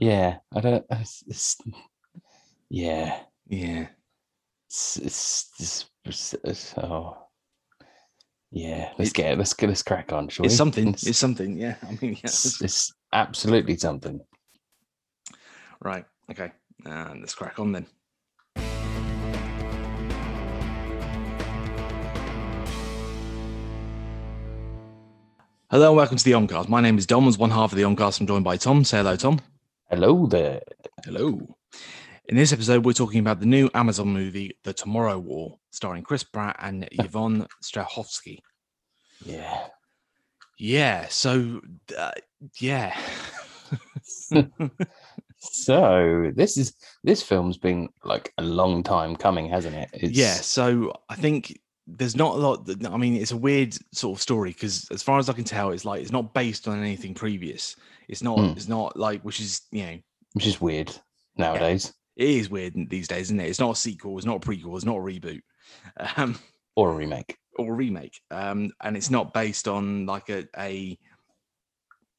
Yeah, I don't. It's, it's, yeah, Yeah. it's, it's, it's, it's, oh, yeah. Let's get it. Let's get let's crack on, shall It's we? something. It's, It's something. Yeah. I mean, yeah. it's, it's absolutely something. Right. Okay. Uh, let's crack on then. Hello and welcome to the Omcast. My name is Dom. As one half of the Omcast, I'm joined by Tom. Say hello, Tom. Hello there. Hello. In this episode, we're talking about the new Amazon movie, The Tomorrow War, starring Chris Pratt and Yvonne Strahovski. Yeah. Yeah. So, uh, yeah. So this is this film's been like a long time coming, hasn't it? It's, yeah so i think there's not a lot that, i mean it's a weird sort of story because as far as i can tell it's like it's not based on anything previous it's not Mm. it's not like which is you know which is weird nowadays, it is weird these days isn't it? It's not a sequel it's not a prequel it's not a reboot. Um or a remake. or a remake. Um and it's not based on like a a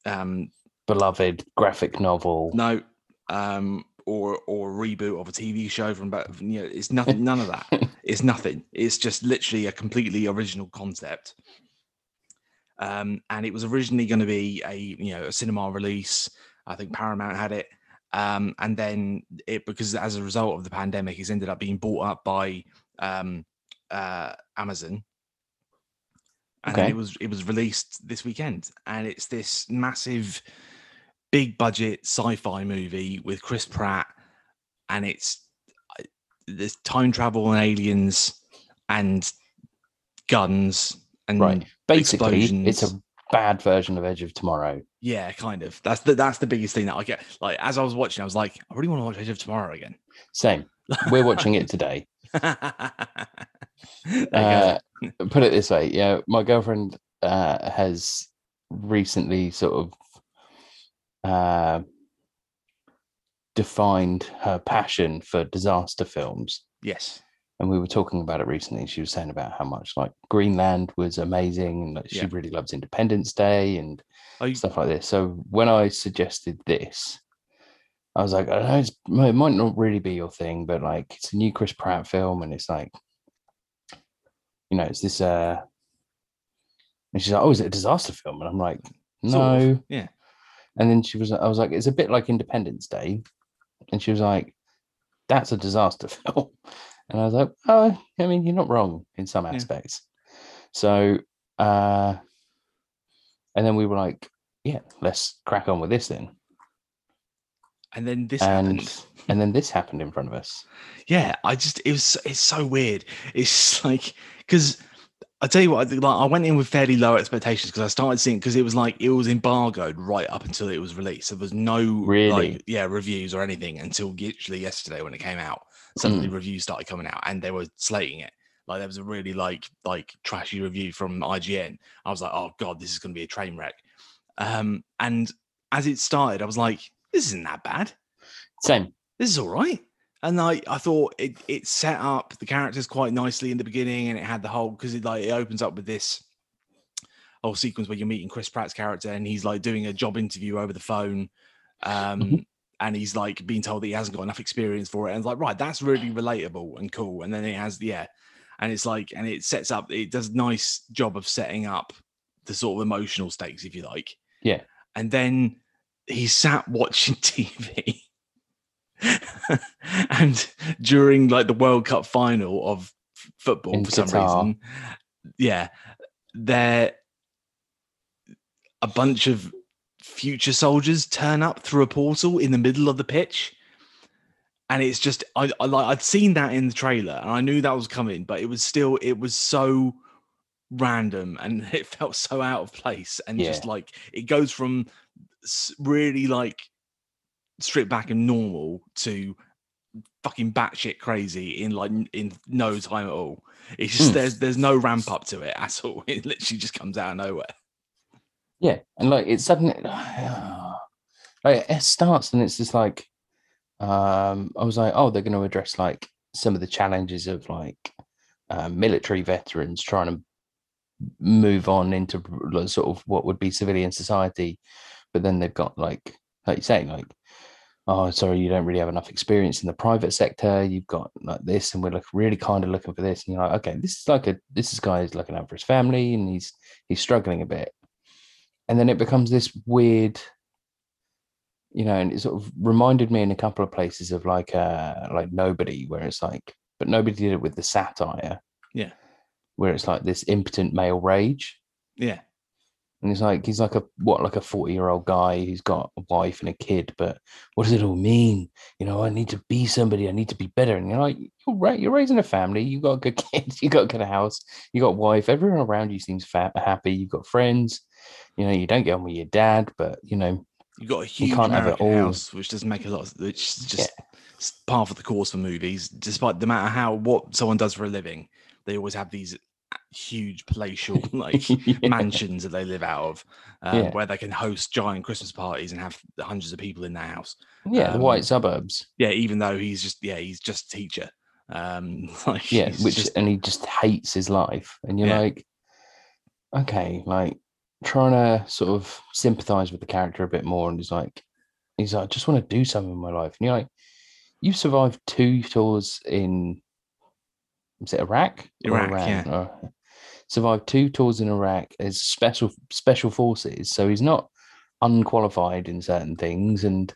um Beloved graphic novel. no um or or a reboot of a tv show from back you know it's nothing none of that. It's nothing. It's just literally a completely original concept um and it was originally going to be a you know a cinema release. I think paramount had it. Um and then it because as a result of the pandemic it's ended up being bought up by um uh amazon. And Okay. it was it was released this weekend. And it's this massive big budget sci-fi movie with chris pratt. And it's I- there's time travel and aliens and guns and Right. Basically, it's a bad version of Edge of Tomorrow. yeah kind of that's the that's the biggest thing that i get like as i was watching i was like i really want to watch Edge of tomorrow again Same. We're watching it today. there you go. Uh, put it this way, yeah, my girlfriend uh, has recently sort of uh, defined her passion for disaster films. yes And we were talking about it recently. She was saying about how much like Greenland was amazing and that she Yeah. really loves Independence Day and you, stuff like this. So when I suggested this, I was like, I know it's, it might not really be your thing, but like it's a new Chris Pratt film, and it's like, you know, it's this. uh And she's like, "Oh, is it a disaster film?" And I'm like, Sort of, "No." yeah. And then she was, I was like, "It's a bit like Independence Day," and she was like, "That's a disaster film," and I was like, "Oh, I mean, you're not wrong in some Yeah. aspects." So, uh and then we were like, "Yeah, let's crack on with this then." and then this and happened and then this happened in front of us. yeah i just it was it's so weird it's like because i tell you what I, like, I went in with fairly low expectations because i started seeing because it was like it was embargoed right up until it was released there was no Really? like yeah reviews or anything until literally yesterday when it came out suddenly Mm. reviews started coming out and they were slating it like there was a really like like trashy review from ign i was like oh god this is going to be a train wreck um and as it started i was like this isn't that bad Same. this is all right. And I, I thought it, it set up the characters quite nicely in the beginning, and it had the whole because it like it opens up with this whole sequence where you're meeting Chris Pratt's character, and he's like doing a job interview over the phone, um, Mhm. And he's like being told that he hasn't got enough experience for it, and it's like right, that's really relatable and cool. And then he has yeah, and it's like and it sets up it does a nice job of setting up the sort of emotional stakes, if you like. Yeah. And then he sat watching TV. and during like the World Cup final of f- football In for some reason, yeah, there a bunch of future soldiers turn up through a portal in the middle of the pitch. And it's just I, I like I'd seen that in the trailer and I knew that was coming, but it was still it was so random and it felt so out of place and just like it goes from really like stripped back and normal to fucking batshit crazy in like in no time at all. It's just Mm. there's there's no ramp up to it at all. It literally just comes out of nowhere. Yeah, and like it's suddenly like it starts and it's just like um I was like, oh, they're going to address like some of the challenges of like uh, military veterans trying to move on into sort of what would be civilian society, but then they've got like like you say like oh, sorry, you don't really have enough experience in the private sector. You've got like this, and we're like really kind of looking for this. And you're like, okay, this is like a this is guy is looking out for his family, and he's he's struggling a bit. And then it becomes this weird, you know, and it sort of reminded me in a couple of places of like uh like nobody, where it's like, but nobody did it with the satire. Yeah. Where it's like this impotent male rage. Yeah. And he's like, he's like a what, like a 40 year old guy who's got a wife and a kid, but what does it all mean? You know, I need to be somebody, I need to be better. And you're like, you're right, you're raising a family, you got good kids you got a good house, you got a wife, everyone around you seems fat, happy, you've got friends, you know, you don't get on with your dad, but you know, you got a huge can't have it all. house, which doesn't make a lot. Of, which is just s- par for the course for movies. Despite no matter how what someone does for a living, they always have these huge palatial like Yeah. mansions that they live out of, um, Yeah. where they can host giant Christmas parties and have hundreds of people in their house. yeah, the Um, white suburbs. Yeah, even though he's just yeah he's just a teacher. Um, like Yeah, which just- and he just hates his life. And you're Yeah. like, okay, like trying to sort of sympathize with the character a bit more. And he's like, he's like, I just want to do something in my life. And you're like, you survived two tours in was it Iraq? Iraq, yeah. Or- survived two tours in Iraq as special special forces. So he's not unqualified in certain things and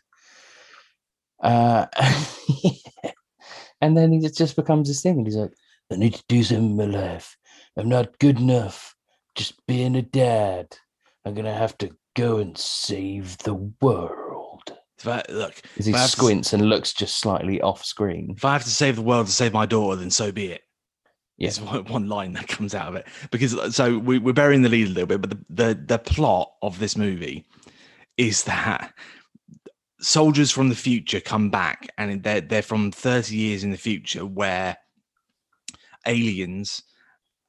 uh and then he just becomes this thing and he's like, I need to do something in my life. I'm not good enough just being a dad. I'm gonna have to go and save the world. if I- look, As he I to squints and looks just slightly off screen. if I have to save the world to save my daughter, then so be it. Yeah. One, one line that comes out of it because uh, so we, we're burying the lead a little bit, but the, the the plot of this movie is that soldiers from the future come back and they're they're from 30 years in the future where aliens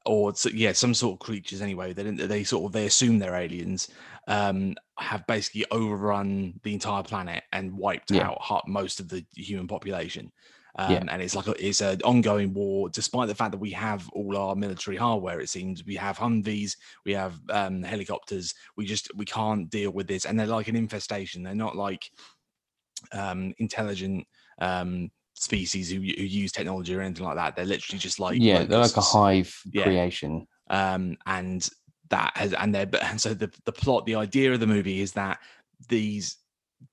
or yeah some sort of creatures anyway they didn't they sort of they assume they're aliens um have basically overrun the entire planet and wiped Yeah. out most of the human population. Um, Yeah. and it's like a, it's an ongoing war despite the fact that we have all our military hardware it seems. We have humvees we have um, helicopters. We just we can't deal with this. And they're like an infestation. They're not like um intelligent um species who, who use technology or anything like that they're literally just like yeah, they're like a hive Yeah. creation. um and that has and they're but- and so the the plot the idea of the movie is that these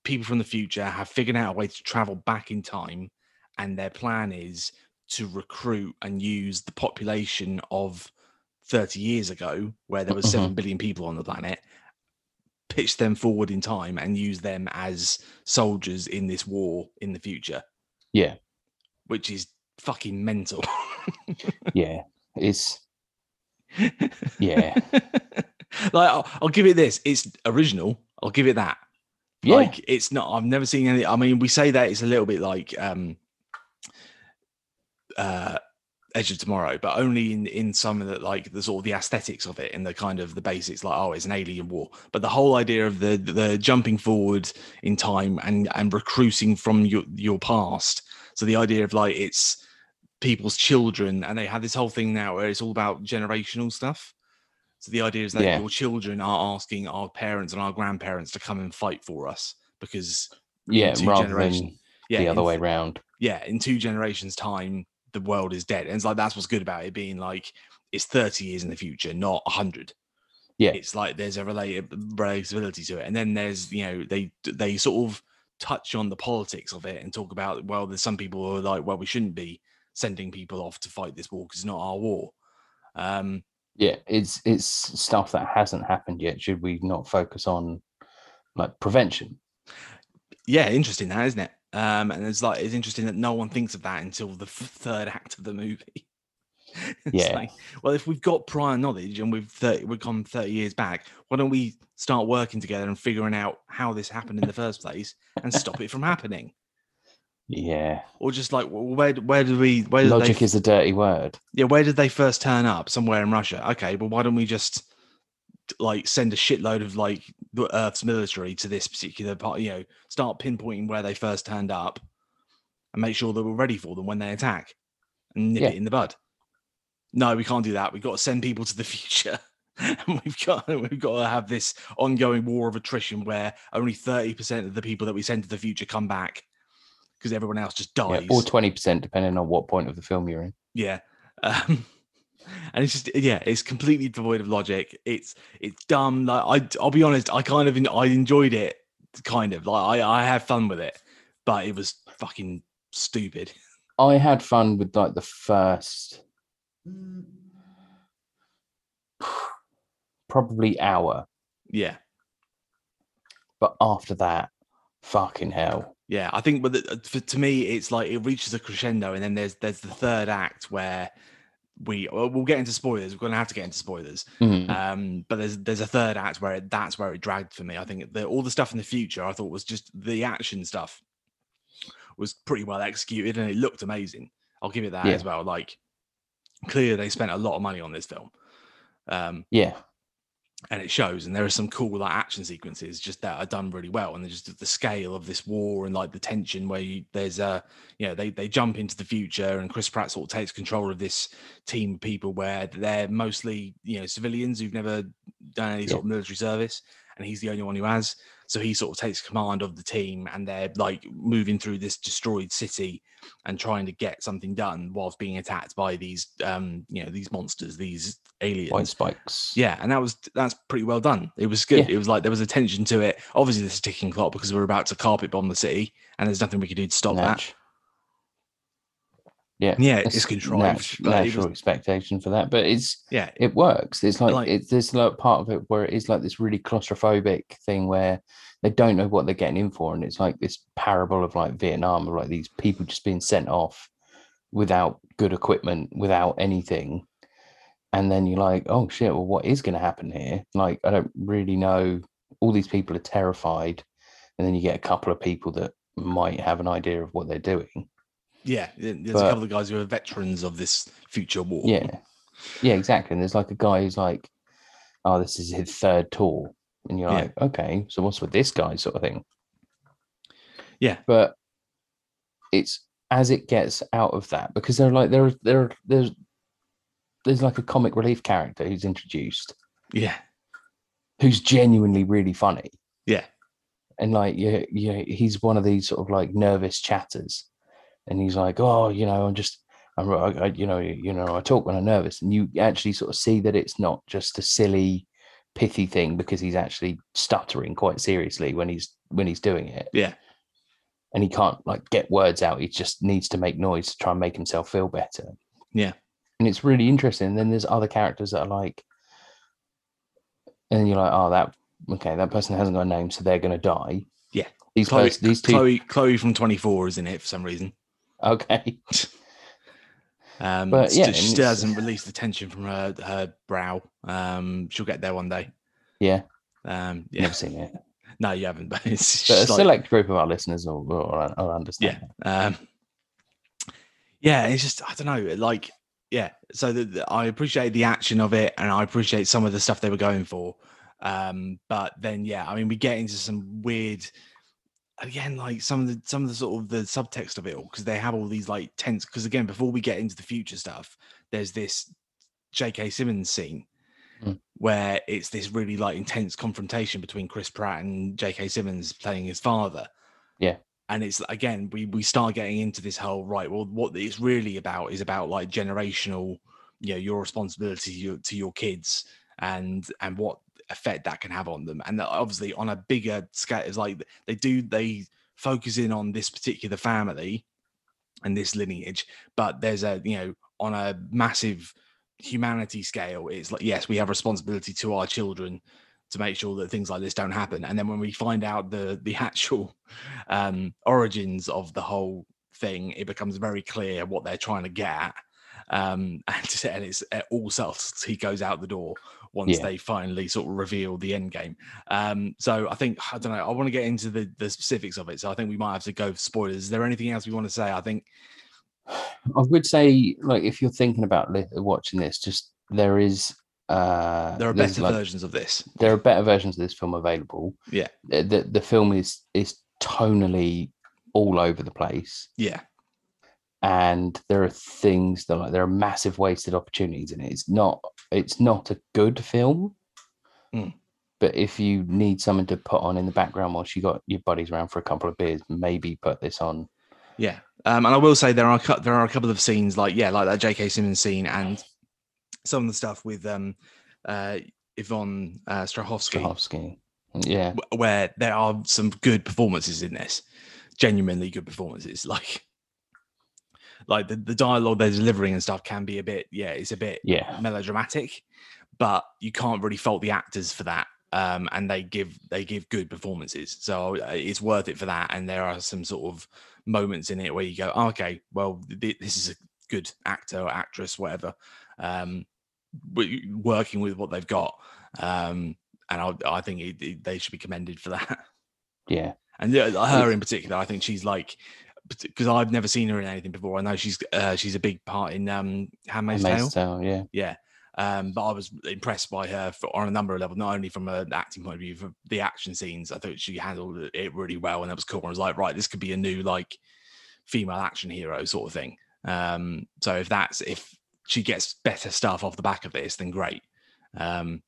people from the future have figured out a way to travel back in time and their plan is to recruit and use the population of 30 years ago where there was 7 billion people on the planet pitch them forward in time and use them as soldiers in this war in the future Yeah, which is fucking mental. Yeah. It's Yeah. like I'll, I'll give it this. It's original. I'll give it that. Yeah, like it's not i've never seen any i mean we say that it's a little bit like um uh edge of tomorrow but only in in some of the like the sort of the aesthetics of it and the kind of the basics like oh it's an alien war. But the whole idea of the the jumping forward in time and and recruiting from your your past so the idea of like it's people's children and they have this whole thing now where it's all about generational stuff so the idea is that Yeah. your children are asking our parents and our grandparents to come and fight for us because yeah. two Rather generations- than yeah the other in way th- round. yeah in two generations time the world is dead and it's like that's what's good about it being like it's 30 years in the future not 100 Yeah. it's like there's a related relatability to it and then there's you know they they sort of touch on the politics of it and talk about well there's some people who are like well we shouldn't be sending people off to fight this war because it's not our war um Yeah, it's it's stuff that hasn't happened yet. Should we not focus on like prevention? yeah interesting that isn't it um and it's like it's interesting that no one thinks of that until the third act of the movie Yeah. like, well if we've got prior knowledge and we've 30, we've gone 30 years back why don't we start working together and figuring out how this happened in the first place and stop it from happening. Yeah, or just like where where do we where did logic they is a dirty word. yeah where did they first turn up? Somewhere in russia. Okay well why don't we just like send a shitload of like the earth's military to this particular part you know start pinpointing where they first turned up and make sure that we're ready for them when they attack and nip Yeah. it in the bud. No we can't do that. We've got to send people to the future and we've got we've got to have this ongoing war of attrition where only 30% of the people that we send to the future come back because everyone else just Yeah, dies. or twenty percent, depending on what point of the film you're in. yeah um, and it's just yeah it's completely devoid of logic. It's it's dumb like I, i'll be honest i kind of i enjoyed it kind of like i i had fun with it but it was fucking stupid. I had fun with like the first probably hour, yeah. But after that, fucking hell. yeah i think but the, for, to me it's like it reaches a crescendo and then there's there's the third act where we well, get into spoilers. We're gonna have to get into spoilers. Mhm. um but there's there's a third act where it, that's where it dragged for me. I think the, all the stuff in the future i thought was just the action stuff was pretty well executed and it looked amazing. I'll give it that Yeah. as well. Like clearly they spent a lot of money on this film. Um yeah, and it shows and there are some cool like action sequences just that are done really well and just the scale of this war and like the tension where you there's a you know they they jump into the future and chris pratt sort of takes control of this team of people where they're mostly you know civilians who've never done any sort of military service and he's the only one who has so he sort of takes command of the team and they're like moving through this destroyed city and trying to get something done whilst being attacked by these um you know these monsters these aliens white spikes. yeah, and that was that's pretty well done. It was good. Yeah. It was like there was attention to it. Obviously, there's a ticking clock because we're about to carpet bomb the city, and there's nothing we can do to stop Natch. Yeah, Yeah, that's it's contrived, nat- natural was- expectation for that, but it's. Yeah, it works. It's like, Like- it's this like part of it where it is like this really claustrophobic thing where they don't know what they're getting in for, and it's like this parable of like Vietnam, of like these people just being sent off without good equipment, without anything, and then you're like, oh shit, well, what is going to happen here? Like, I don't really know. All these people are terrified, and then you get a couple of people that might have an idea of what they're doing. Yeah. There's But- a couple of guys who are veterans of this future war. Yeah. Yeah, exactly. And there's like a guy who's like, oh, this is his third tour. And you're Yeah. like, okay, so what's with this guy sort of thing? Yeah. But it's as it gets out of that, because they're like there there there's there's like a comic relief character who's introduced yeah, who's genuinely really funny. Yeah. And like yeah, yeah, he's one of these sort of like nervous chatters. And he's like, oh, you know, I'm just I'm I, I- you know, you know, I talk when I'm nervous. And you actually sort of see that it's not just a silly, pithy thing because he's actually stuttering quite seriously when he's when he's doing it. Yeah. And he can't like get words out. He just needs to make noise to try and make himself feel better. Yeah. And it's really interesting. And then there's other characters that are like, and you're like, oh, that okay, that person hasn't got a name, so they're gonna die. Yeah. These Chloe, pers- these two Chloe, Chloe from 24 is in it for some reason. Okay. Um, But, yeah, she still hasn't released the tension from her her brow. Um, she'll get there one day. Yeah, Um, yeah, never seen it. no, you haven't, but it's But a like- select group of our listeners will, will, will understand. Yeah. um yeah it's just i don't know like yeah so the, the- i appreciate the action of it and i appreciate some of the stuff they were going for um but then yeah i mean we get into some weird again like some of the some of the sort of the subtext of it all because they have all these like tense because again before we get into the future stuff there's this jk simmons scene Mm. where it's this really like intense confrontation between chris pratt and jk simmons playing his father Yeah. and it's again we we start getting into this whole right well what it's really about is about like generational you know your responsibility to your, to your kids and and what effect that can have on them and obviously on a bigger scale it's like they do they focus in on this particular family and this lineage but there's a you know on a massive humanity scale it's like yes we have responsibility to our children to make sure that things like this don't happen and then when we find out the the actual um origins of the whole thing it becomes very clear what they're trying to get at um and, and it's uh, all self he goes out the door once Yeah. they finally sort of reveal the end game um so i think i don't know i want to get into the the specifics of it so i think we might have to go for spoilers is there anything else we want to say i think I would say, like, if you're thinking about li- watching this, just there is uh there are better like, versions of this there are better versions of this film available. Yeah. The, the the film is is tonally all over the place. yeah and there are things that like there are massive wasted opportunities in it. It's not it's not a good film. Mm. But if you need something to put on in the background whilst you got your buddies around for a couple of beers, maybe put this on. Yeah, um, and I will say there are there are a couple of scenes like yeah, like that J.K. Simmons scene and some of the stuff with um, uh, Yvonne uh, Strahovski, Strahovski. Yeah, where there are some good performances in this, genuinely good performances. Like, like the, the dialogue they're delivering and stuff can be a bit yeah, it's a bit yeah, melodramatic, but you can't really fault the actors for that. Um, and they give they give good performances, so uh, it's worth it for that. And there are some sort of moments in it where you go, oh, okay, well, th- this is a good actor or actress, whatever, um, working with what they've got. Um, and I, I think it, it, they should be commended for that. Yeah. And her in particular, I think she's like, because I've never seen her in anything before. I know she's uh, she's a big part in um, Handmaid's, Handmaid's Tale. Tale. Yeah. Yeah. Um, but I was impressed by her for, on a number of levels, not only from an acting point of view, for the action scenes. I thought she handled it really well, and that was cool. I was like, right, this could be a new like female action hero sort of thing. Um, so if that's if she gets better stuff off the back of this, then great. Um,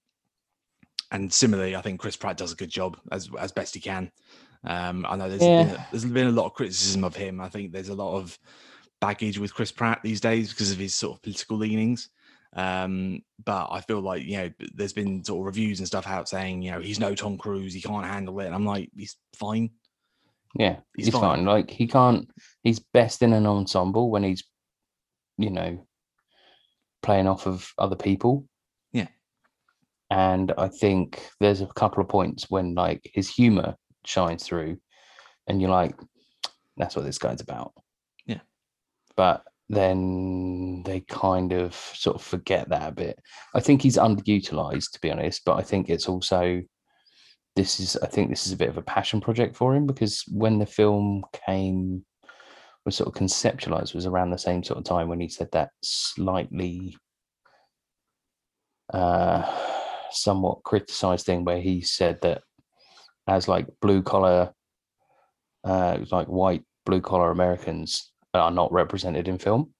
and similarly, I think Chris Pratt does a good job as as best he can. Um, I know there's Yeah. been a, there's been a lot of criticism of him. I think there's a lot of baggage with Chris Pratt these days because of his sort of political leanings. Um, but I feel like you know, there's been sort of reviews and stuff out saying you know he's no Tom Cruise, he can't handle it, and I'm like, he's fine. Yeah, He's he's, fine. fine. Like he can't. He's best in an ensemble when he's, you know, playing off of other people. Yeah. And I think there's a couple of points when like his humor shines through, and you're like, that's what this guy's about. Yeah. But then they kind of sort of forget that a bit. I think he's underutilized, to be honest. But I think it's also this is I think this is a bit of a passion project for him because when the film came was sort of conceptualized was around the same sort of time when he said that slightly uh somewhat criticized thing where he said that as like blue collar uh like white blue collar Americans are not represented in film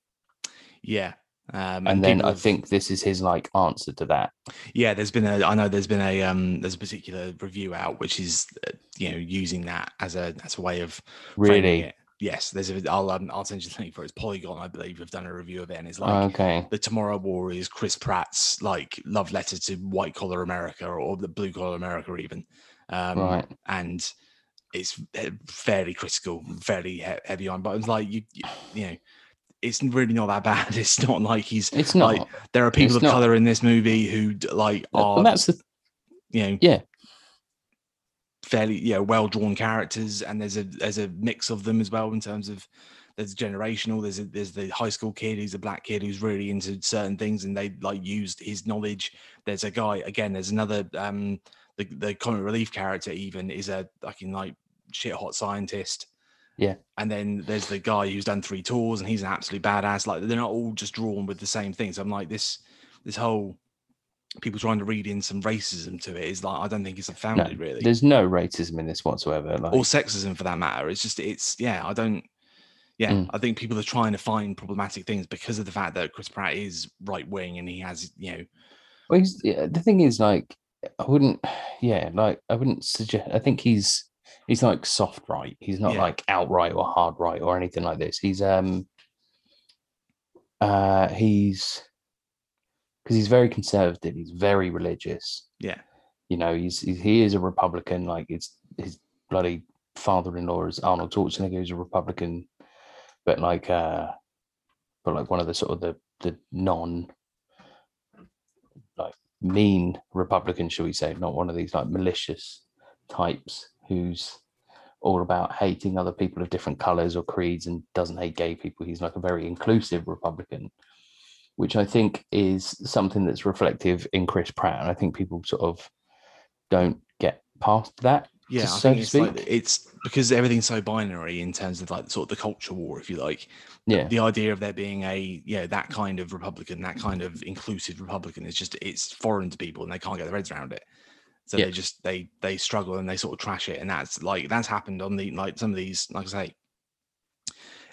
Yeah. Um, and then people I have- think this is his like answer to that yeah, there's been a I know there's been a um there's a particular review out which is uh, you know using that as a as a way of really it. Yes, there's a I'll um, I'll send you the link for it. It's Polygon, I believe, have done a review of it, and it's like okay the Tomorrow War is Chris Pratt's like love letter to white collar America or the blue collar America, even. Um, right And it's uh, fairly critical, fairly he- heavy on. But it's like you, you, you know, it's really not that bad. It's not like he's. it's not like, There are people It's of not. color in this movie who like are, that's the you know, yeah. fairly, you know, well drawn characters, and there's a there's a mix of them as well in terms of there's generational. There's a, there's the high school kid who's a black kid who's really into certain things, and they like used his knowledge. There's a guy again. There's another um the the comic relief character even is a fucking like shit hot scientist. Yeah. And then there's the guy who's done three tours and he's an absolute badass. Like they're not all just drawn with the same things. I'm like this this whole people trying to read in some racism to it is like I don't think it's a founded really. There's no racism in this whatsoever. Like, Or sexism for that matter. It's just it's yeah, I don't yeah, Mm. I think people are trying to find problematic things because of the fact that Chris Pratt is right wing and he has, you know, well, he's, yeah, the thing is, like, I wouldn't, yeah, like, I wouldn't suggest. I think he's he's like soft right. He's not Yeah. like outright or hard right or anything like this. He's um, uh, he's because he's very conservative. He's very religious. yeah, You know, he's, he's he is a Republican. Like, it's his bloody father-in-law is Arnold Schwarzenegger, who's a Republican, but like, uh, but like one of the sort of the the non like mean Republican, shall we say, not one of these like malicious types who's all about hating other people of different colors or creeds and doesn't hate gay people. He's like a very inclusive Republican, which I think is something that's reflective in Chris Pratt. And I think people sort of don't get past that. Yeah. I so think it's like it's because everything's so binary in terms of like sort of the culture war, if you like. Yeah. The idea of there being a yeah that kind of Republican, that kind of inclusive Republican is just it's foreign to people and they can't get their heads around it. So Yeah. they just they they struggle and they sort of trash it, and that's like that's happened on the like some of these like I say,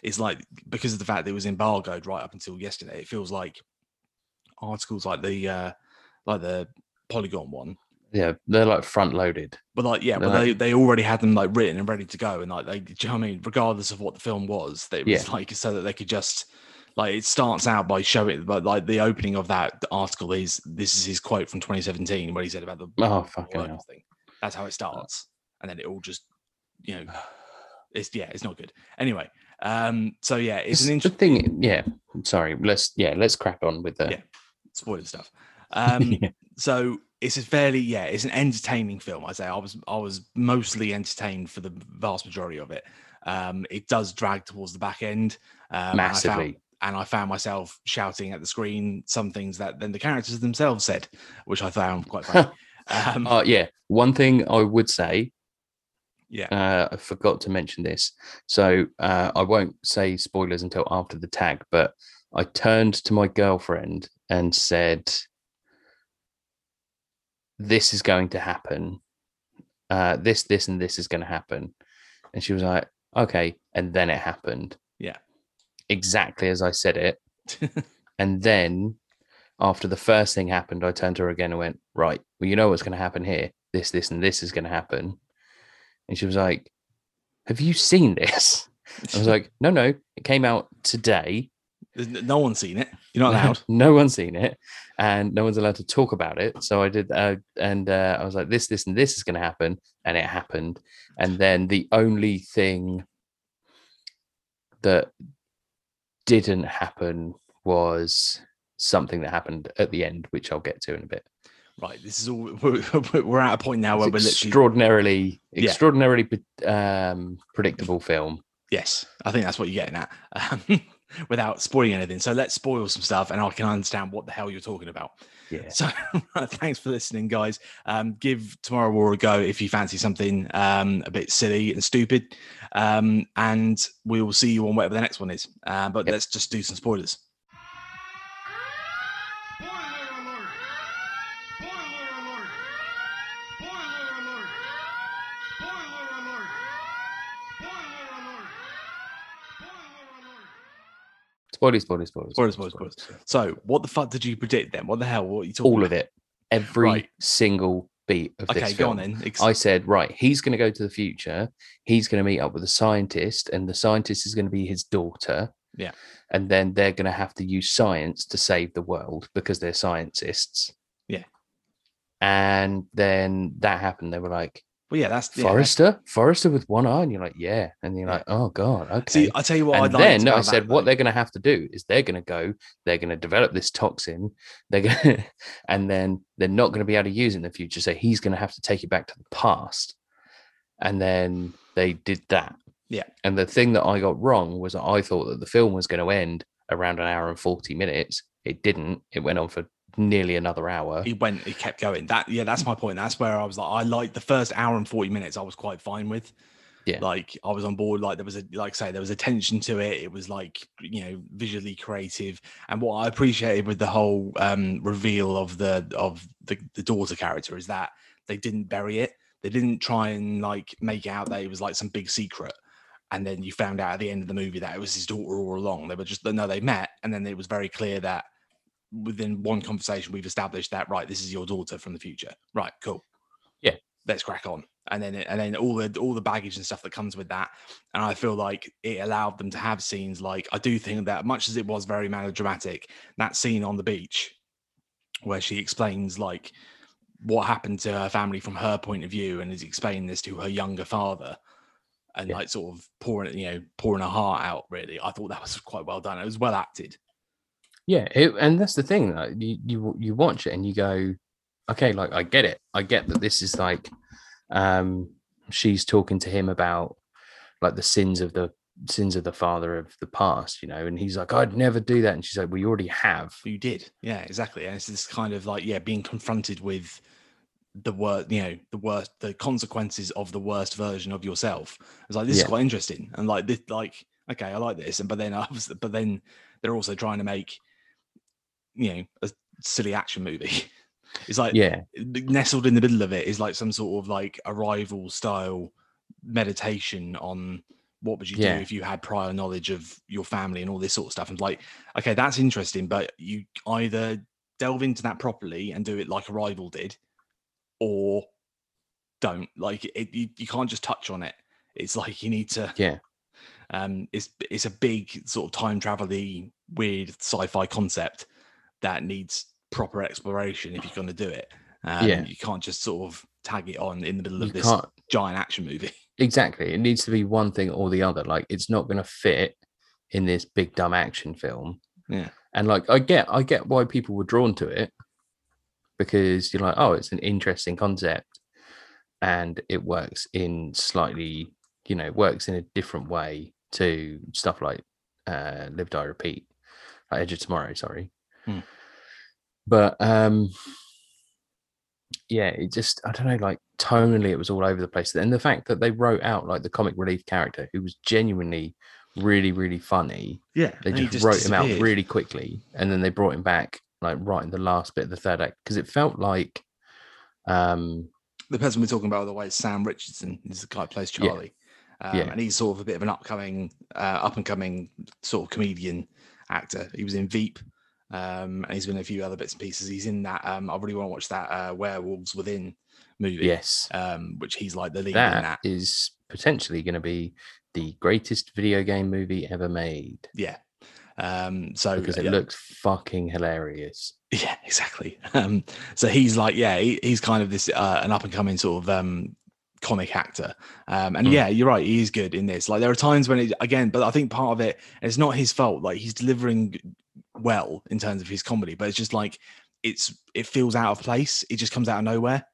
It's like because of the fact that it was embargoed right up until yesterday. It feels like articles like the uh like the Polygon one Yeah, they're like front loaded. but like, yeah, They're but they, they already had them like written and ready to go, and like, they, do you know what I mean? Regardless of what the film was, they, it was Yeah. like so that they could just like it starts out by showing, but like the opening of that article is this is his quote from 2017 where he said about the Oh fucking hell. thing. That's how it starts, and then it all just, you know, it's yeah, it's not good. Anyway, um, so yeah, it's It's an interesting thing. Yeah, sorry. Let's yeah, let's crack on with the Yeah. spoiler stuff. Um, Yeah. so it's a fairly yeah it's an entertaining film i say i was i was mostly entertained for the vast majority of it um it does drag towards the back end um, and I found- massively. and I found myself shouting at the screen some things that then the characters themselves said which i found quite funny um Uh, yeah, one thing I would say, yeah uh, I forgot to mention this. So uh, I won't say spoilers until after the tag, but I turned to my girlfriend and said, This is going to happen. Uh, this, this, and this is going to happen. And she was like, Okay. And then it happened. Yeah. Exactly as I said it. and then after the first thing happened, I turned to her again and went, Right, well, you know what's going to happen here. This, this, and this is going to happen. And she was like, Have you seen this? I was like, No, no, it came out today. No one's seen it you're not allowed no one's seen it, and no one's allowed to talk about it. So I did, uh, and uh, I was like, This, this, and this is going to happen. And it happened. And then the only thing that didn't happen was something that happened at the end, which I'll get to in a bit. right this is all we're, we're at a point now where It's we're literally extraordinarily, Yeah. extraordinarily um, predictable film. Yes, I think that's what you're getting at um, without spoiling anything. So let's spoil some stuff and I can understand what the hell you're talking about. Yeah. So thanks for listening, guys. Um, give Tomorrow War a go if you fancy something um, a bit silly and stupid. Um, and we will see you on whatever the next one is. Uh, but Yep. let's just do some spoilers. Spoiler alert! Spoiler alert! Spoiler alert! Spoiler alert! Spoiler alert! Spoiler alert! Spoilers, spoilers, spoilers, Spoilers, spoilers, spoilers. So what the fuck did you predict then? What the hell? What are you talking All about? of it, every Right. single beat of Okay, this go on then. Ex- I said, right, he's going to go to the future. He's going to meet up with a scientist, and the scientist is going to be his daughter. Yeah. And then they're going to have to use science to save the world because they're scientists. Yeah. And then that happened. They were like, well, yeah, that's yeah, that's- Forester, Forester with one eye. And you're like, yeah. And you're like, oh, God. Okay. See, I tell you what, and I'd then I said, what though- they're going to have to do is they're going to go, they're going to develop this toxin, they're going to, and then they're not going to be able to use it in the future. So he's going to have to take it back to the past. And then they did that. Yeah. And the thing that I got wrong was that I thought that the film was going to end around an hour and 40 minutes. It didn't. It went on for nearly another hour. he went he kept going. That yeah that's my point. That's where i was like i like the first hour and 40 minutes i was quite fine with. Yeah. like i was on board. Like there was a like I say there was attention to it. It was like you know visually creative. And what i appreciated with the whole um reveal of the of the, the daughter character is that they didn't bury it. They didn't try and like make out that it was like some big secret. And then you found out at the end of the movie that it was his daughter all along. They were just no they met and then it was very clear that within one conversation we've established that right this is your daughter from the future. Right cool. Yeah. let's crack on. And then and then all the all the baggage and stuff that comes with that. And i feel like it allowed them to have scenes like i do think that much as it was very melodramatic that scene on the beach where she explains like what happened to her family from her point of view and is explaining this to her younger father and Yeah. like sort of pouring you know pouring her heart out really i thought that was quite well done. It was well acted Yeah, it, and that's the thing. Like, you you you watch it and you go, okay, like I get it. I get that this is like, um, she's talking to him about like the sins of the sins of the father of the past, you know, and he's like, I'd never do that, and she's like, well, you already have. You did, yeah, exactly. And it's this kind of like, yeah, being confronted with the worst, you know, the worst, the consequences of the worst version of yourself. It's like this Yeah. is quite interesting, and like this, like, okay, I like this, and but then I was, but then they're also trying to make, you know, a silly action movie. It's like Yeah, nestled in the middle of it is like some sort of like arrival style meditation on what would you Yeah. do if you had prior knowledge of your family and all this sort of stuff and like okay that's interesting but you either delve into that properly and do it like arrival did or don't like it you, you can't just touch on it it's like you need to Yeah. um it's it's a big sort of time travel weird sci-fi concept that needs proper exploration if you're going to do it um, Yeah. you can't just sort of tag it on in the middle You of this can't giant action movie exactly. It needs to be one thing or the other. Like it's not going to fit in this big dumb action film. Yeah. And like I get, I get why people were drawn to it because you're like, oh, it's an interesting concept, and it works in slightly, you know, works in a different way to stuff like uh, Live Die Repeat, like Edge of Tomorrow. Sorry. Hmm. But um yeah, it just I don't know, like tonally it was all over the place. And the fact that they wrote out like the comic relief character who was genuinely really, really funny. yeah They he just, wrote him out really quickly and then they brought him back like right in the last bit of the third act because it felt like um the person we're talking about by the way is sam richardson is the guy who plays Yeah. charlie um, Yeah. and he's sort of a bit of an upcoming uh, up and coming sort of comedian actor he was in veep um, and he's been in a few other bits and pieces he's in that um, i really want to watch that uh, werewolves within movie yes, um, which he's like the lead in that that is potentially going to be the greatest video game movie ever made yeah um, so because it yeah, looks fucking hilarious. Yeah, exactly. Um, so he's like, yeah, he, he's kind of this uh, an up and coming sort of um, comic actor. Um, and Mm. yeah, you're right, he is good in this. Like there are times when it again, but I think part of it, it's not his fault. Like he's delivering well in terms of his comedy, but it's just like it's it feels out of place. It just comes out of nowhere.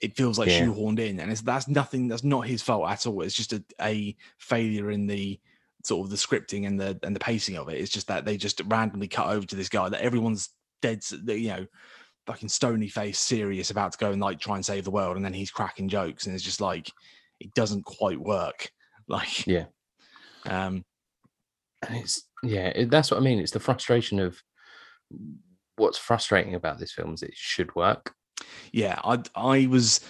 It feels like Yeah. shoehorned in, and it's that's nothing. That's not his fault at all. It's just a, a failure in the sort of the scripting and the and the pacing of it. It's just that they just randomly cut over to this guy that everyone's dead, you know, fucking stony face, serious about to go and like try and save the world, and then he's cracking jokes, and it's just like it doesn't quite work. Like, Yeah. um, And it's yeah, it, that's what I mean. It's the frustration of what's frustrating about this film is it should work. yeah, I I was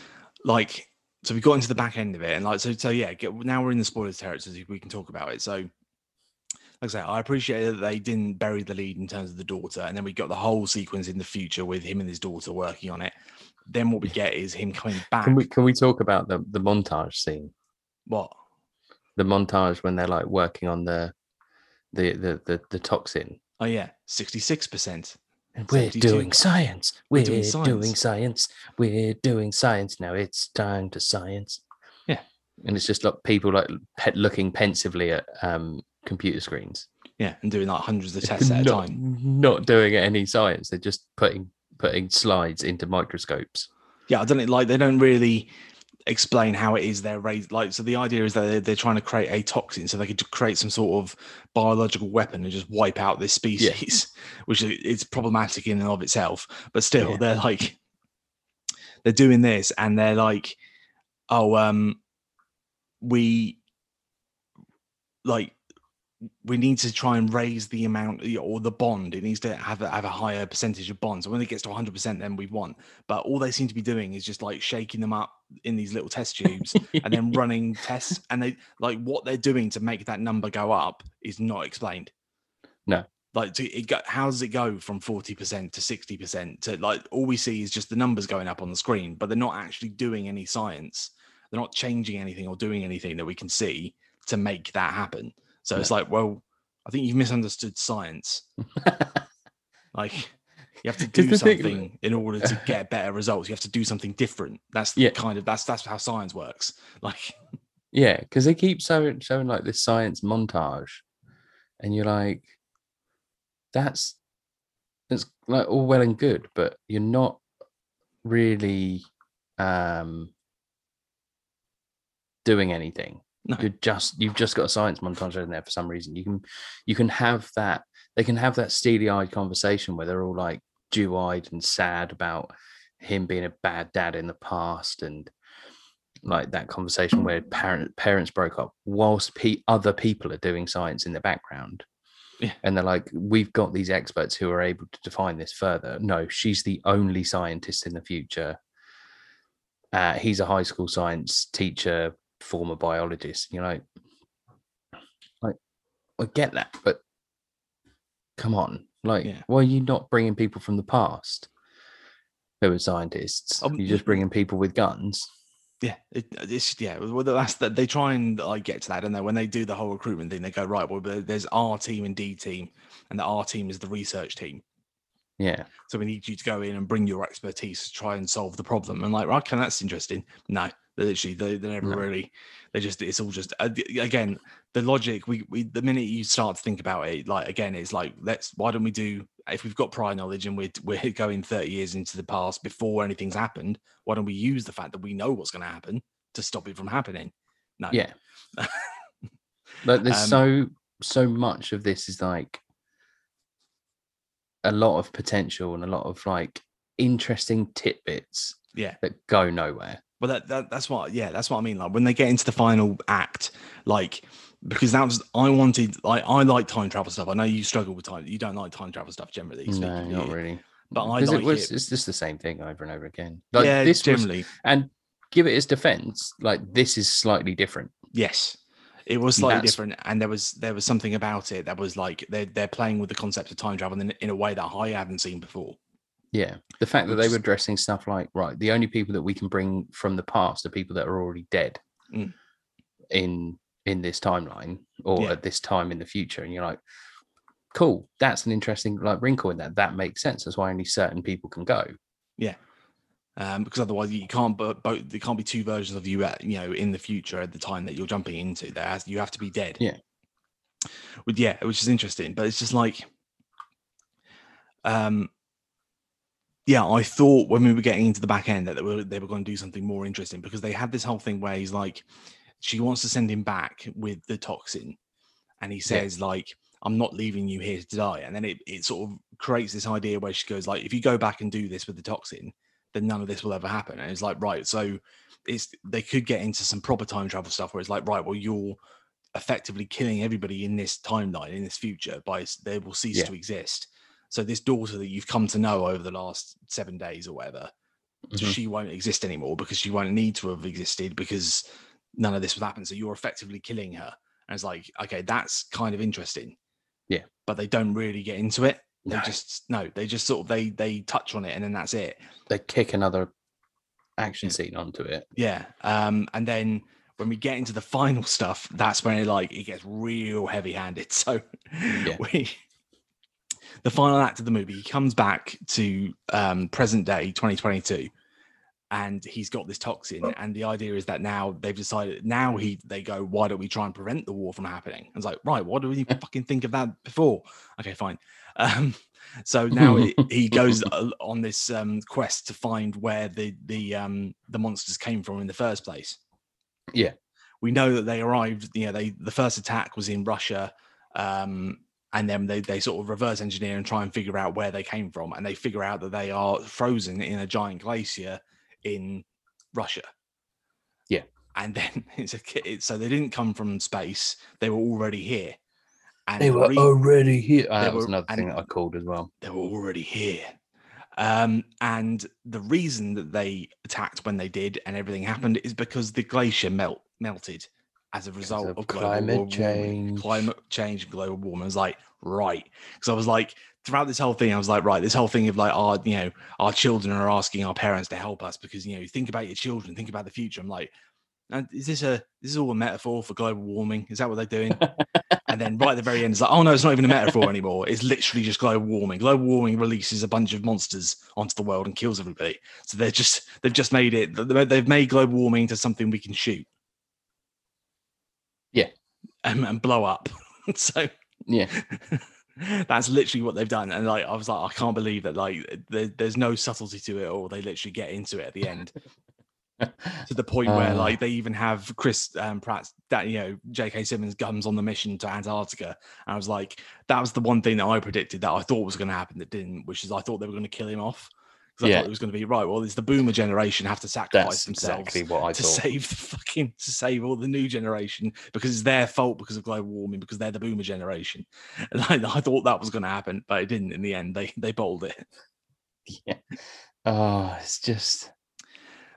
like, so we got into the back end of it, and like, so so yeah, get, now we're in the spoilers territory, we can talk about it. So. Like I say, I appreciate that they didn't bury the lead in terms of the daughter, and then we got the whole sequence in the future with him and his daughter working on it. Then what we get is him coming back. Can we can we talk about the the montage scene? what? The montage when they're like working on the the the the, the toxin. Oh yeah, sixty-six percent. We're 72. doing science. We're, doing doing, science. science. We're doing science now. It's time to science. Yeah. And it's just like people like looking pensively at um computer screens. Yeah, and doing like hundreds of tests at a time. not doing any science. They're just putting putting slides into microscopes. Yeah, I don't like they don't really explain how it is they're raised. Like, so the idea is that they're, they're trying to create a toxin so they could create some sort of biological weapon and just wipe out this species, which is it's problematic in and of itself. But still, Yeah. they're like they're doing this and they're like, oh, um, we like we need to try and raise the amount or the bond. It needs to have a, have a higher percentage of bonds. So when it gets to 100%, then we want. But all they seem to be doing is just like shaking them up in these little test tubes and then running tests. And they like what they're doing to make that number go up is not explained. No. Like, to, it go, how does it go from 40% to 60% to like all we see is just the numbers going up on the screen, but they're not actually doing any science. They're not changing anything or doing anything that we can see to make that happen. So it's like, well, I think you've misunderstood science. Like you have to do the thing- something in order to get better results. You have to do something different. That's the Yeah. kind of that's that's how science works. Like Yeah, because they keep showing showing like this science montage, and you're like, that's that's like all well and good, but you're not really um doing anything. No. You're just you've just got a science montage in there for some reason. You can you can have that they can have that steely eyed conversation where they're all like dew eyed and sad about him being a bad dad in the past and like that conversation where parent parents broke up whilst pe- other people are doing science in the background Yeah. and they're like we've got these experts who are able to define this further no she's the only scientist in the future uh, he's a high school science teacher former biologist you know like I get that, but come on, like, Yeah. why are you not bringing people from the past who are scientists? Um, You're just bringing people with guns. Yeah, it, it's yeah. Well, that's that. They try and like get to that, don't they? When they do the whole recruitment thing, they go right. Well, there's R team and D team, and the R team is the research team. Yeah, So we need you to go in and bring your expertise to try and solve the problem. And like, okay, that's interesting. No, they literally, they, they never No. really. They just, it's all just uh, again the logic. We, we, the minute you start to think about it, like again, it's like let's. Why don't we do if we've got prior knowledge and we're we're going thirty years into the past before anything's happened? Why don't we use the fact that we know what's going to happen to stop it from happening? No. yeah. But there's Um, so so much of this is like a lot of potential and a lot of like interesting tidbits Yeah. that go nowhere. Well, that, that that's what, yeah, that's what I mean. Like when they get into the final act, like because that was I wanted, like I like time travel stuff. I know you struggle with time. You don't like time travel stuff generally. No, speaking, not really. But I like it was, it. It's just the same thing over and over again. Like yeah, this was, generally, and give it its defense. Like this is slightly different. yes, it was slightly That's- different, and there was there was something about it that was like they're they're playing with the concept of time travel in, in a way that I haven't seen before. Yeah, the fact that they were addressing stuff like right, the only people that we can bring from the past are people that are already dead Mm. in in this timeline or Yeah. at this time in the future, and you're like, cool, that's an interesting like wrinkle in that. That makes sense. That's why only certain people can go. Yeah. Um, because otherwise you can't but both there can't be two versions of you at you know in the future at the time that you're jumping into there has, you have to be dead Yeah. With yeah which is interesting but it's just like um yeah i thought when we were getting into the back end that they were they were going to do something more interesting because they had this whole thing where he's like she wants to send him back with the toxin and he says like i'm not leaving you here to die and then it, it sort of creates this idea where she goes like if you go back and do this with the toxin then none of this will ever happen. And it's like, right, so it's they could get into some proper time travel stuff where it's like, right, well, you're effectively killing everybody in this timeline, in this future, by they will cease Yeah. to exist. So this daughter that you've come to know over the last seven days or whatever, Mhm. she won't exist anymore because she won't need to have existed because none of this would happen. So you're effectively killing her. And it's like, okay, that's kind of interesting. Yeah. But they don't really get into it. They No. just no, they just sort of they they touch on it and then that's it. They kick another action Yeah. scene onto it. Yeah. Um, and then when we get into the final stuff, that's when it like it gets real heavy handed. So we the final act of the movie, he comes back to um present day 2022 and he's got this toxin and the idea is that now they've decided now he they go why don't we try and prevent the war from happening? And it's like right what do we fucking think of that before? Okay fine. Um so now he, he goes uh, on this um quest to find where the the um the monsters came from in the first place. Yeah. we know that they arrived you know they the first attack was in russia um and then they, they sort of reverse engineer and try and figure out where they came from and they figure out that they are frozen in a giant glacier in russia Yeah. and then it's a ki- it's so they didn't come from space they were already here and They were re- already here. They that was were- another thing that I called as well. they were already here. Um, and the reason that they attacked when they did and everything happened is because the glacier melt melted as a result of of, climate change. Climate change global warming. I was like, right. Because I was like, throughout this whole thing, I was like, right, this whole thing of like our, you know, our children are asking our parents to help us because you know, think about your children, think about the future. I'm like, "Uh, is this a this is all a metaphor for global warming? Is that what they're doing? And then right at the very end, it's like, oh no, it's not even a metaphor anymore. It's literally just global warming. Global warming releases a bunch of monsters onto the world and kills everybody. So they're just they've just made it. they- They've made global warming into something we can shoot. And, blow up. so Yeah. that's literally what they've done. And like I was like, I can't believe that. Like there, there's no subtlety to it, or they literally get into it at the end to the point where Uh. like they even have Chris um, Pratt's that you know J.K. Simmons comes on the mission to Antarctica. And I was like, that was the one thing that I predicted that I thought was going to happen that didn't, which is I thought they were going to kill him off because I Yeah. thought it was going to be right. Well, it's the Boomer generation have to sacrifice That's themselves exactly what I to thought. save the fucking to save all the new generation because it's their fault because of global warming because they're the Boomer generation. And I, I thought that was going to happen, but it didn't. In the end, they they bowled it. yeah. Oh, it's just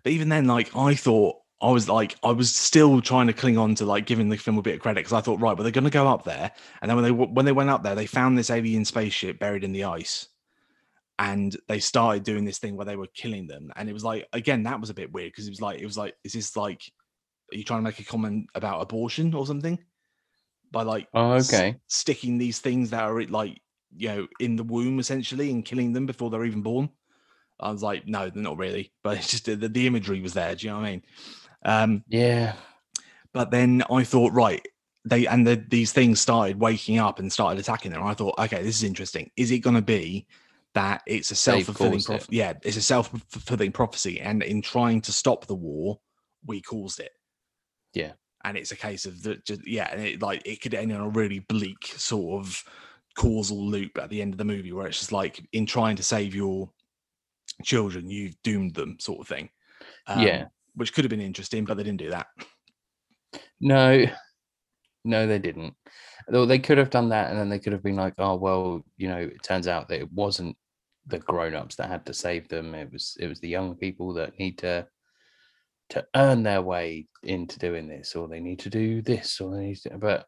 But even then, like I thought I was like, I was still trying to cling on to like giving the film a bit of credit because I thought, right, well, they're going to go up there, and then when they when they went up there, they found this alien spaceship buried in the ice, and they started doing this thing where they were killing them, and it was like, again, that was a bit weird because it was like, it was like, is this like, are you trying to make a comment about abortion or something? By like, Oh, s- okay. sticking these things that are like, you know, in the womb essentially and killing them before they're even born. I was like, no, they're not really, but it's just the, the imagery was there. Do you know what I mean? Um, Yeah. but then I thought, right, they and the, these things started waking up and started attacking them. I thought, okay, this is interesting. Is it going to be that it's a self fulfilling prophecy? Yeah, it's a self fulfilling prophecy, and in trying to stop the war, we caused it. Yeah. and it's a case of that, just yeah, and it like it could end in a really bleak sort of causal loop at the end of the movie where it's just like in trying to save your children, you've doomed them, sort of thing. Um, Yeah. which could have been interesting, but they didn't do that. No, no, they didn't. Though they could have done that, and then they could have been like, "Oh, well, you know, it turns out that it wasn't the grown-ups that had to save them. It was it was the young people that need to to earn their way into doing this, or they need to do this, or they need to." But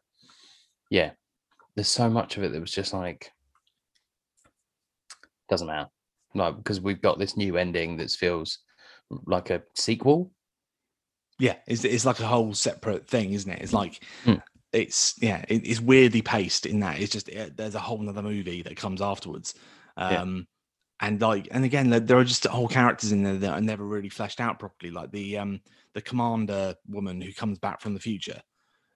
yeah, there's so much of it that was just like doesn't matter, like because we've got this new ending that feels like a sequel. Yeah, it's it's like a whole separate thing, isn't it? It's like Hmm. it's yeah, it, it's weirdly paced in that it's just it, there's a whole nother movie that comes afterwards. Yeah. And like and again there, there are just whole characters in there that are never really fleshed out properly, like the um the commander woman who comes back from the future,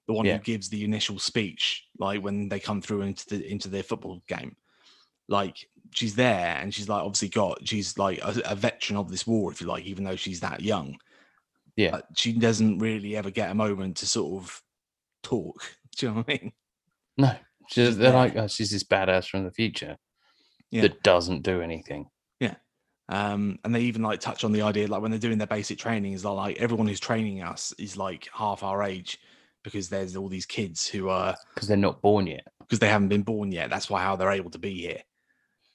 the one Yeah. who gives the initial speech, like when they come through into the into their football game. Like she's there and she's like obviously got she's like a, a veteran of this war, if you like, even though she's that young Yeah, but she doesn't really ever get a moment to sort of talk. Do you know what I mean? no, she's, She's they're there. like, oh, she's this badass from the future Yeah. that doesn't do anything. Yeah. Um, and they even like touch on the idea, like when they're doing their basic training, is like everyone who's training us is like half our age because there's all these kids who are because they're not born yet. because they haven't been born yet. That's why how they're able to be here.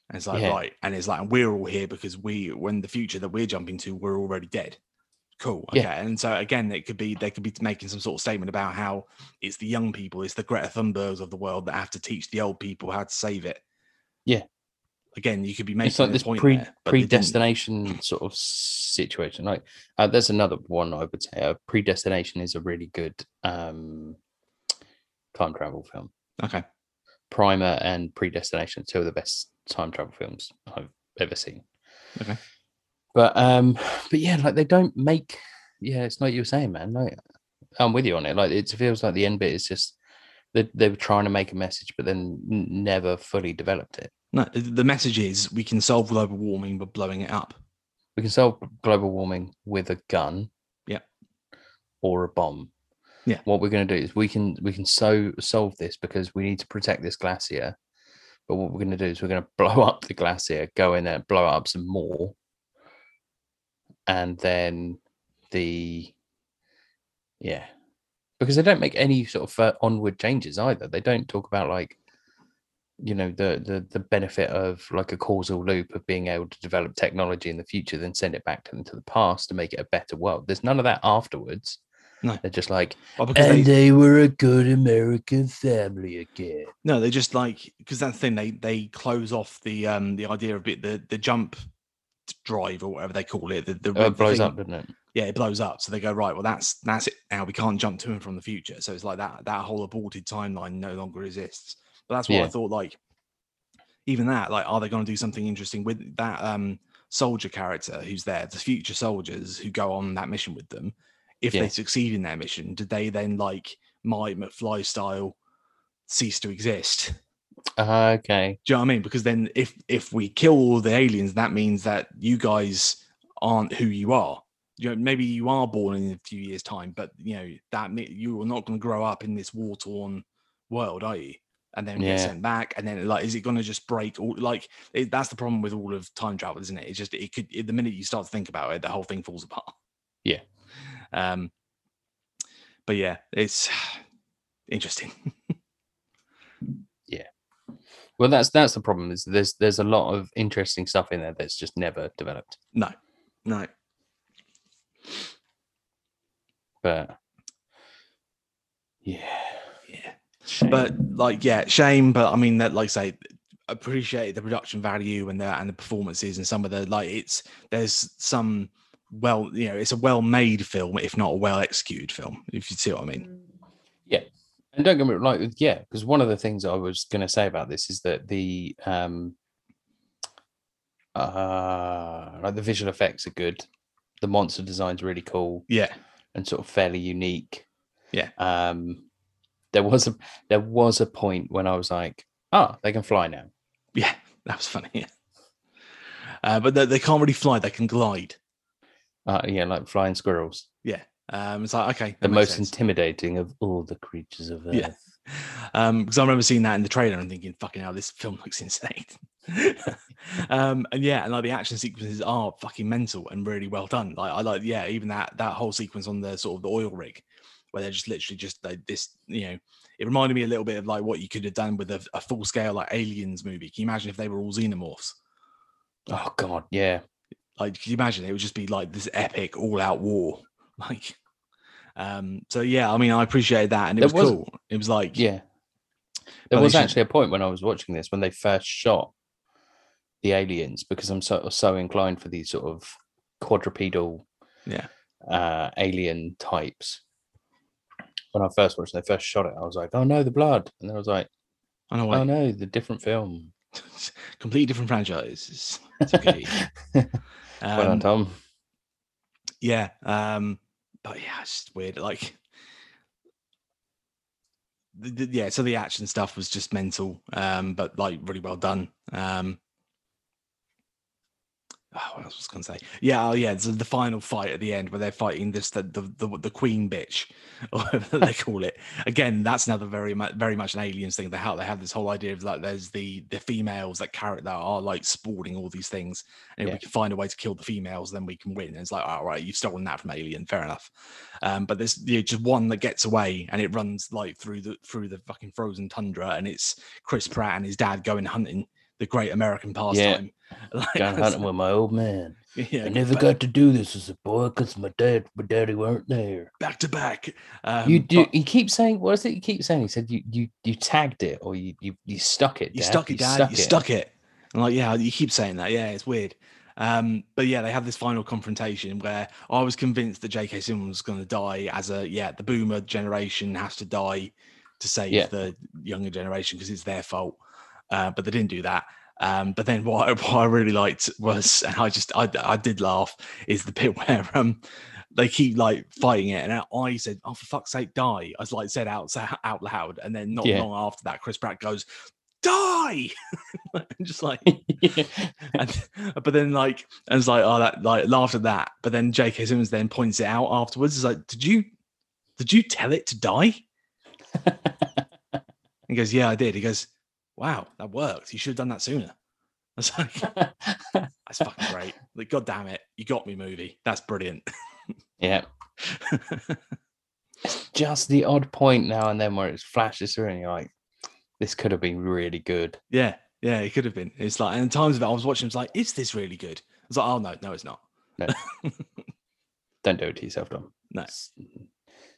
And it's like Yeah. right, and it's like and we're all here because we, when the future that we're jumping to, we're already dead. Cool. Okay. Yeah. And so again, it could be they could be making some sort of statement about how it's the young people, it's the Greta Thunbergs of the world that have to teach the old people how to save it. Yeah. Again, you could be making It's like this pre there, but they didn't. predestination sort of situation. Like uh, there's another one I would say. Uh, predestination is a really good um, time travel film. Okay. Primer and Predestination, two of the best time travel films I've ever seen. Okay. But um, but yeah, like they don't make. Yeah, it's like you were saying, man. Like I'm with you on it. Like it feels like the end bit is just they they were trying to make a message, but then never fully developed it. No, the message is we can solve global warming by blowing it up. We can solve global warming with a gun. Yeah. Or a bomb. Yeah. What we're going to do is we can we can so solve this because we need to protect this glacier. But what we're going to do is we're going to blow up the glacier, go in there, blow up some more, and then the yeah, because they don't make any sort of onward changes either. They don't talk about like you know the the the benefit of like a causal loop of being able to develop technology in the future then send it back to them to the past to make it a better world. There's none of that afterwards. No. they're just like Well, and they, they were a good american family again. No, they're just like because that's the thing they they close off the um the idea of it the the jump drive or whatever they call it the, the, oh, it blows up doesn't it? Yeah it blows up. So they go right well that's that's it now. We can't jump to and from the future. So it's like that that whole aborted timeline no longer exists but that's what i thought like even that like are they going to do something interesting with that um soldier character who's there the future soldiers who go on that mission with them if Yeah. they succeed in their mission did they then like my mcfly style cease to exist Ah, okay do you know what I mean? Because then if if we kill all the aliens, that means that you guys aren't who you are. You know, maybe you are born in a few years' time, but you know that you are not going to grow up in this war torn world, are you? And then get sent back, and then like, is it going to just break? All like it, that's the problem with all of time travel, isn't it? It's just it could it, the minute you start to think about it, the whole thing falls apart. Yeah. Um. But yeah, it's interesting. Yeah. Well that's that's the problem is there's there's a lot of interesting stuff in there that's just never developed no, no. but yeah, Yeah. Shame. But like, yeah, shame. But I mean, that like I say, appreciate the production value and the and the performances and some of the like. It's there's some well, you know, it's a well made film, if not a well executed film. If you see what I mean. Yeah, and don't get me like yeah, because one of the things I was going to say about this is that the um uh like the visual effects are good, the monster design's really cool Yeah. and sort of fairly unique. Yeah. Um, there was a there was a point when I was like, oh, they can fly now. Yeah. That was funny. Yeah. Uh, but they, they can't really fly. They can glide. Uh, yeah, like flying squirrels, Yeah. Um, it's like okay, the most sense. intimidating of all the creatures of Earth. Yeah. Um, because I remember seeing that in the trailer and thinking, fucking hell, this film looks insane. um, and yeah, and like the action sequences are fucking mental and really well done. Like I like, yeah, even that that whole sequence on the sort of the oil rig where they're just literally just like this, you know, it reminded me a little bit of like what you could have done with a, a full scale like aliens movie. Can you imagine if they were all xenomorphs? Oh God, yeah. Like, can you imagine it would just be like this epic all out war? Like, um, so yeah, I mean, I appreciate that, and it was, was- cool. It was like, Yeah. There was should- actually a point when I was watching this when they first shot the aliens because I'm so so inclined for these sort of quadrupedal yeah, uh alien types. When I first watched, they first shot it. I was like, "Oh no, the blood!" And then I was like, I know. "Oh no, the different film." completely different franchise. It's, okay. well done, Um, Tom. yeah, um, but yeah, it's just weird. Like, the, the- yeah, so the action stuff was just mental, um, but like really well done. Um, oh, what else was going to say? Yeah, oh yeah, so the final fight at the end where they're fighting this the the, the, the queen bitch, or whatever they call it. Again, that's another very much very much an aliens thing. They have they have this whole idea of like there's the the females that carry that are like sporting all these things, and if we can find a way to kill the females, then we can win. And it's like, all right, you've stolen that from Alien, fair enough. Um, but there's you know, just one that gets away, and it runs like through the through the fucking frozen tundra, and it's Chris Pratt and his dad going hunting, the great American pastime. Like, Gone hunting with my old man. yeah, I never ba- got to do this as a boy because my dad, my daddy weren't there. back to back. Um, you do. but He keeps saying, "What is it?" He keeps saying. He said, "You, you, you tagged it, or you, you, you stuck it. you stuck it, Dad. stuck you stuck it. I'm like, yeah, you keep saying that. Yeah, it's weird. Um, but yeah, they have this final confrontation where I was convinced that J.K. Simmons was going to die as a yeah, the boomer generation has to die to save Yeah. the younger generation because it's their fault. Uh, but they didn't do that. Um, but then what, I- what I really liked was, and I just I, I did laugh, is the bit where um they keep like fighting it, and I said, "Oh, for fuck's sake, die!" I was like said out out loud, and then not Yeah. long after that, Chris Pratt goes, "Die!" and just like Yeah. and, but then like and it's like oh that like laughed at that but then j.k simmons then points it out afterwards it's like did you did you tell it to die he goes yeah i did he goes wow that worked you should have done that sooner i was like that's fucking great like god damn it you got me movie that's brilliant yeah. Just the odd point now and then where it flashes through, and you're like, "This could have been really good." yeah yeah it could have been it's like and in times of it i was watching it's like is this really good i was like oh no no it's not Don't do it to yourself, Dom. No. It's,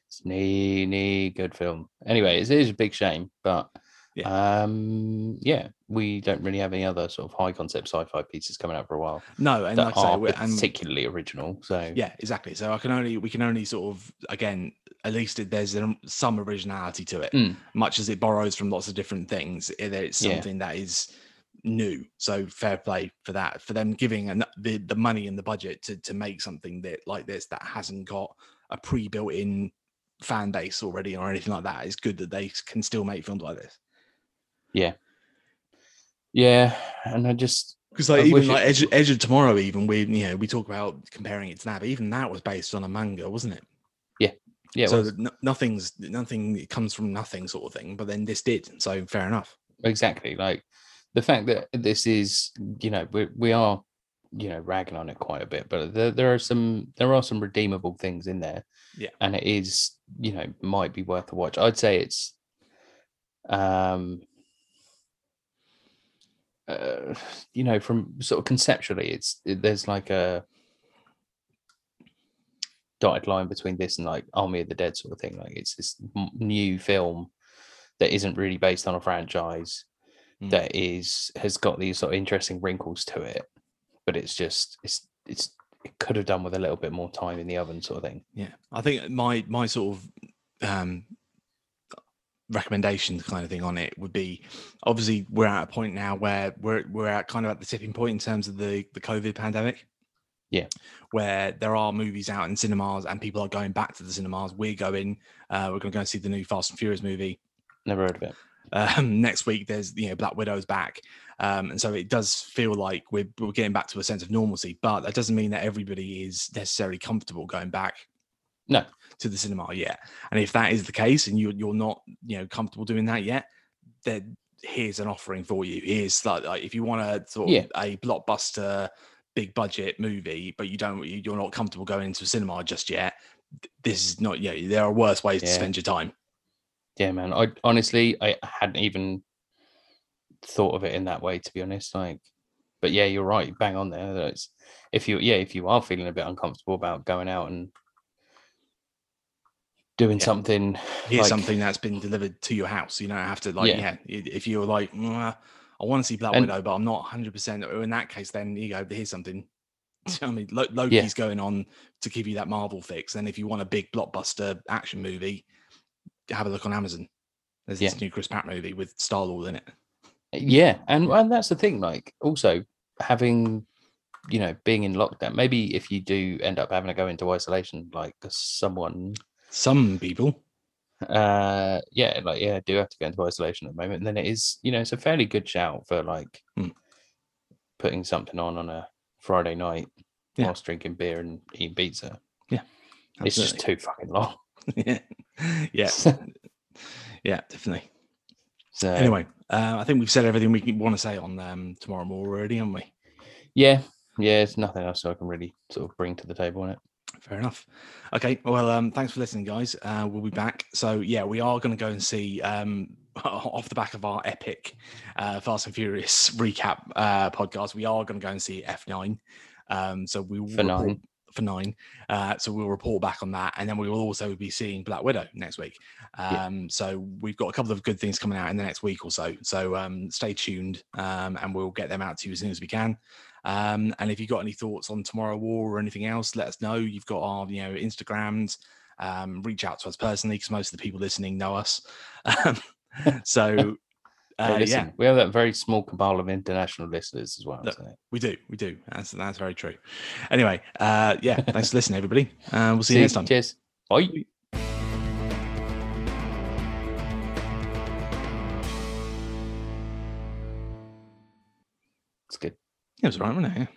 it's knee, knee, good film. Anyway, it is a big shame, but um, yeah, we don't really have any other sort of high concept sci-fi pieces coming out for a while no and like i say we're- and particularly original. So Yeah, exactly. So I can only we can only sort of again at least it, there's some originality to it, Mm. much as it borrows from lots of different things. It, it's Yeah. something that is new. So fair play for that for them giving an, the the money and the budget to to make something that like this that hasn't got a pre-built in fan base already or anything like that. It's good that they can still make films like this. Yeah, Yeah, and I just Because like I even like it- Edge, Edge of Tomorrow, even we you know we talk about comparing it to that, but even that was based on a manga, wasn't it? yeah, yeah. so no- nothing's nothing comes from nothing sort of thing but then this did so fair enough exactly like the fact that this is you know we, we are you know ragging on it quite a bit but there, there are some there are some redeemable things in there Yeah. and it is you know might be worth a watch i'd say it's um uh, you know from sort of conceptually it's it- there's like a dotted line between this and like Army of the Dead sort of thing. Like it's this m- new film that isn't really based on a franchise Mm. that is has got these sort of interesting wrinkles to it, but it's just it's it's it could have done with a little bit more time in the oven sort of thing. Yeah, I think my my sort of um, recommendation kind of thing on it would be obviously we're at a point now where we're we're at kind of at the tipping point in terms of the the COVID pandemic. Yeah. where there are movies out in cinemas and people are going back to the cinemas. We're going. Uh, we're going to go and see the new Fast and Furious movie. Never heard of it. Um, next week, there's you know Black Widow's back, um, and so it does feel like we're we're getting back to a sense of normalcy. But that doesn't mean that everybody is necessarily comfortable going back. No. To the cinema yet. And if that is the case, and you're you're not you know comfortable doing that yet, then here's an offering for you. Here's like, like if you want a sort of Yeah. a blockbuster, big budget movie, but you don't you- you're not comfortable going into a cinema just yet. This is not yeah. There are worse ways to spend your time. Yeah, man. I honestly I hadn't even thought of it in that way to be honest. Like, but yeah, you're right. Bang on there. that It's, if you yeah, if you are feeling a bit uncomfortable about going out and doing Yeah. something, here's like- something that's been delivered to your house. You don't have to like, yeah. Yeah. if you're like, "Mwah, I want to see Black And- Widow, but I'm not 100. percent In that case, then you go, here's something. You know I mean, Lo- Loki's going on to give you that Marvel fix. And if you want a big blockbuster action movie, have a look on Amazon. There's this new Chris Pratt movie with Star Lord in it. Uh, yeah, and and that's the thing. Like, also having, you know, being in lockdown. Maybe if you do end up having to go into isolation, like someone, Some people, uh, yeah, like yeah, do have to go into isolation at the moment. And then it is, you know, it's a fairly good shout for like Hmm. putting something on on a Friday night Yeah. whilst drinking beer and eating pizza. Yeah, it's just too fucking long. yeah, yeah, yeah, definitely. so Anyway, uh, I think we've said everything we want to say on um, Tomorrow War already, haven't we? yeah, yeah, it's nothing else I can really sort of bring to the table on it. Fair enough. Okay. Well, um, thanks for listening, guys. Uh, we'll be back. So yeah, we are going to go and see um, off the back of our epic uh, Fast and Furious recap uh, podcast. We are going to go and see F9. Um, so we will For report- nine. For nine. Uh, so we'll report back on that, and then we will also be seeing Black Widow next week. Yeah. Um, so we've got a couple of good things coming out in the next week or so. So um, stay tuned, um, and we'll get them out to you as soon as we can. Um, and if you've got any thoughts on Tomorrow War or anything else, let us know. You've got our, you know, Instagrams. Um, reach out to us personally because most of the people listening know us. Um, so, uh, listen, yeah, we have that very small cabal of international listeners as well. Look, we do, we do. That's that's very true. Anyway, uh, yeah, thanks for listening, everybody. Uh, we'll see, you next time. Cheers. Bye. It was right, wasn't it? Yeah.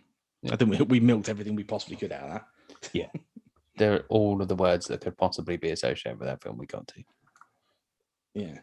Yeah. I think we, we milked everything we possibly could out of that. Yeah. there are all of the words that could possibly be associated with that film we got to. Yeah.